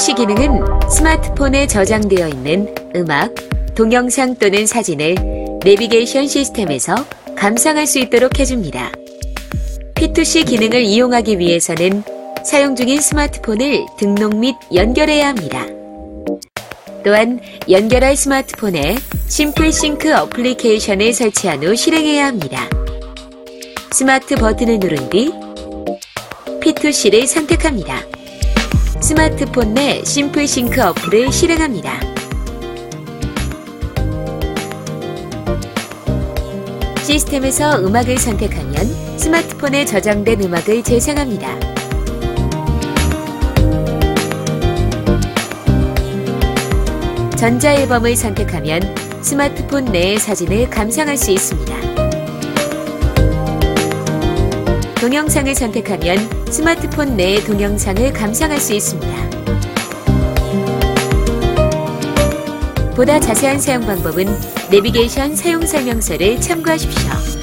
P2C 기능은 스마트폰에 저장되어 있는 음악, 동영상 또는 사진을 내비게이션 시스템에서 감상할 수 있도록 해줍니다. P2C 기능을 이용하기 위해서는 사용 중인 스마트폰을 등록 및 연결해야 합니다. 또한 연결할 스마트폰에 심플싱크 어플리케이션을 설치한 후 실행해야 합니다. 스마트 버튼을 누른 뒤 P2C를 선택합니다. 스마트폰 내 심플싱크 어플을 실행합니다. 시스템에서 음악을 선택하면 스마트폰에 저장된 음악을 재생합니다. 전자앨범을 선택하면 스마트폰 내의 사진을 감상할 수 있습니다. 동영상을 선택하면 스마트폰 내의 동영상을 감상할 수 있습니다. 보다 자세한 사용 방법은 내비게이션 사용 설명서를 참고하십시오.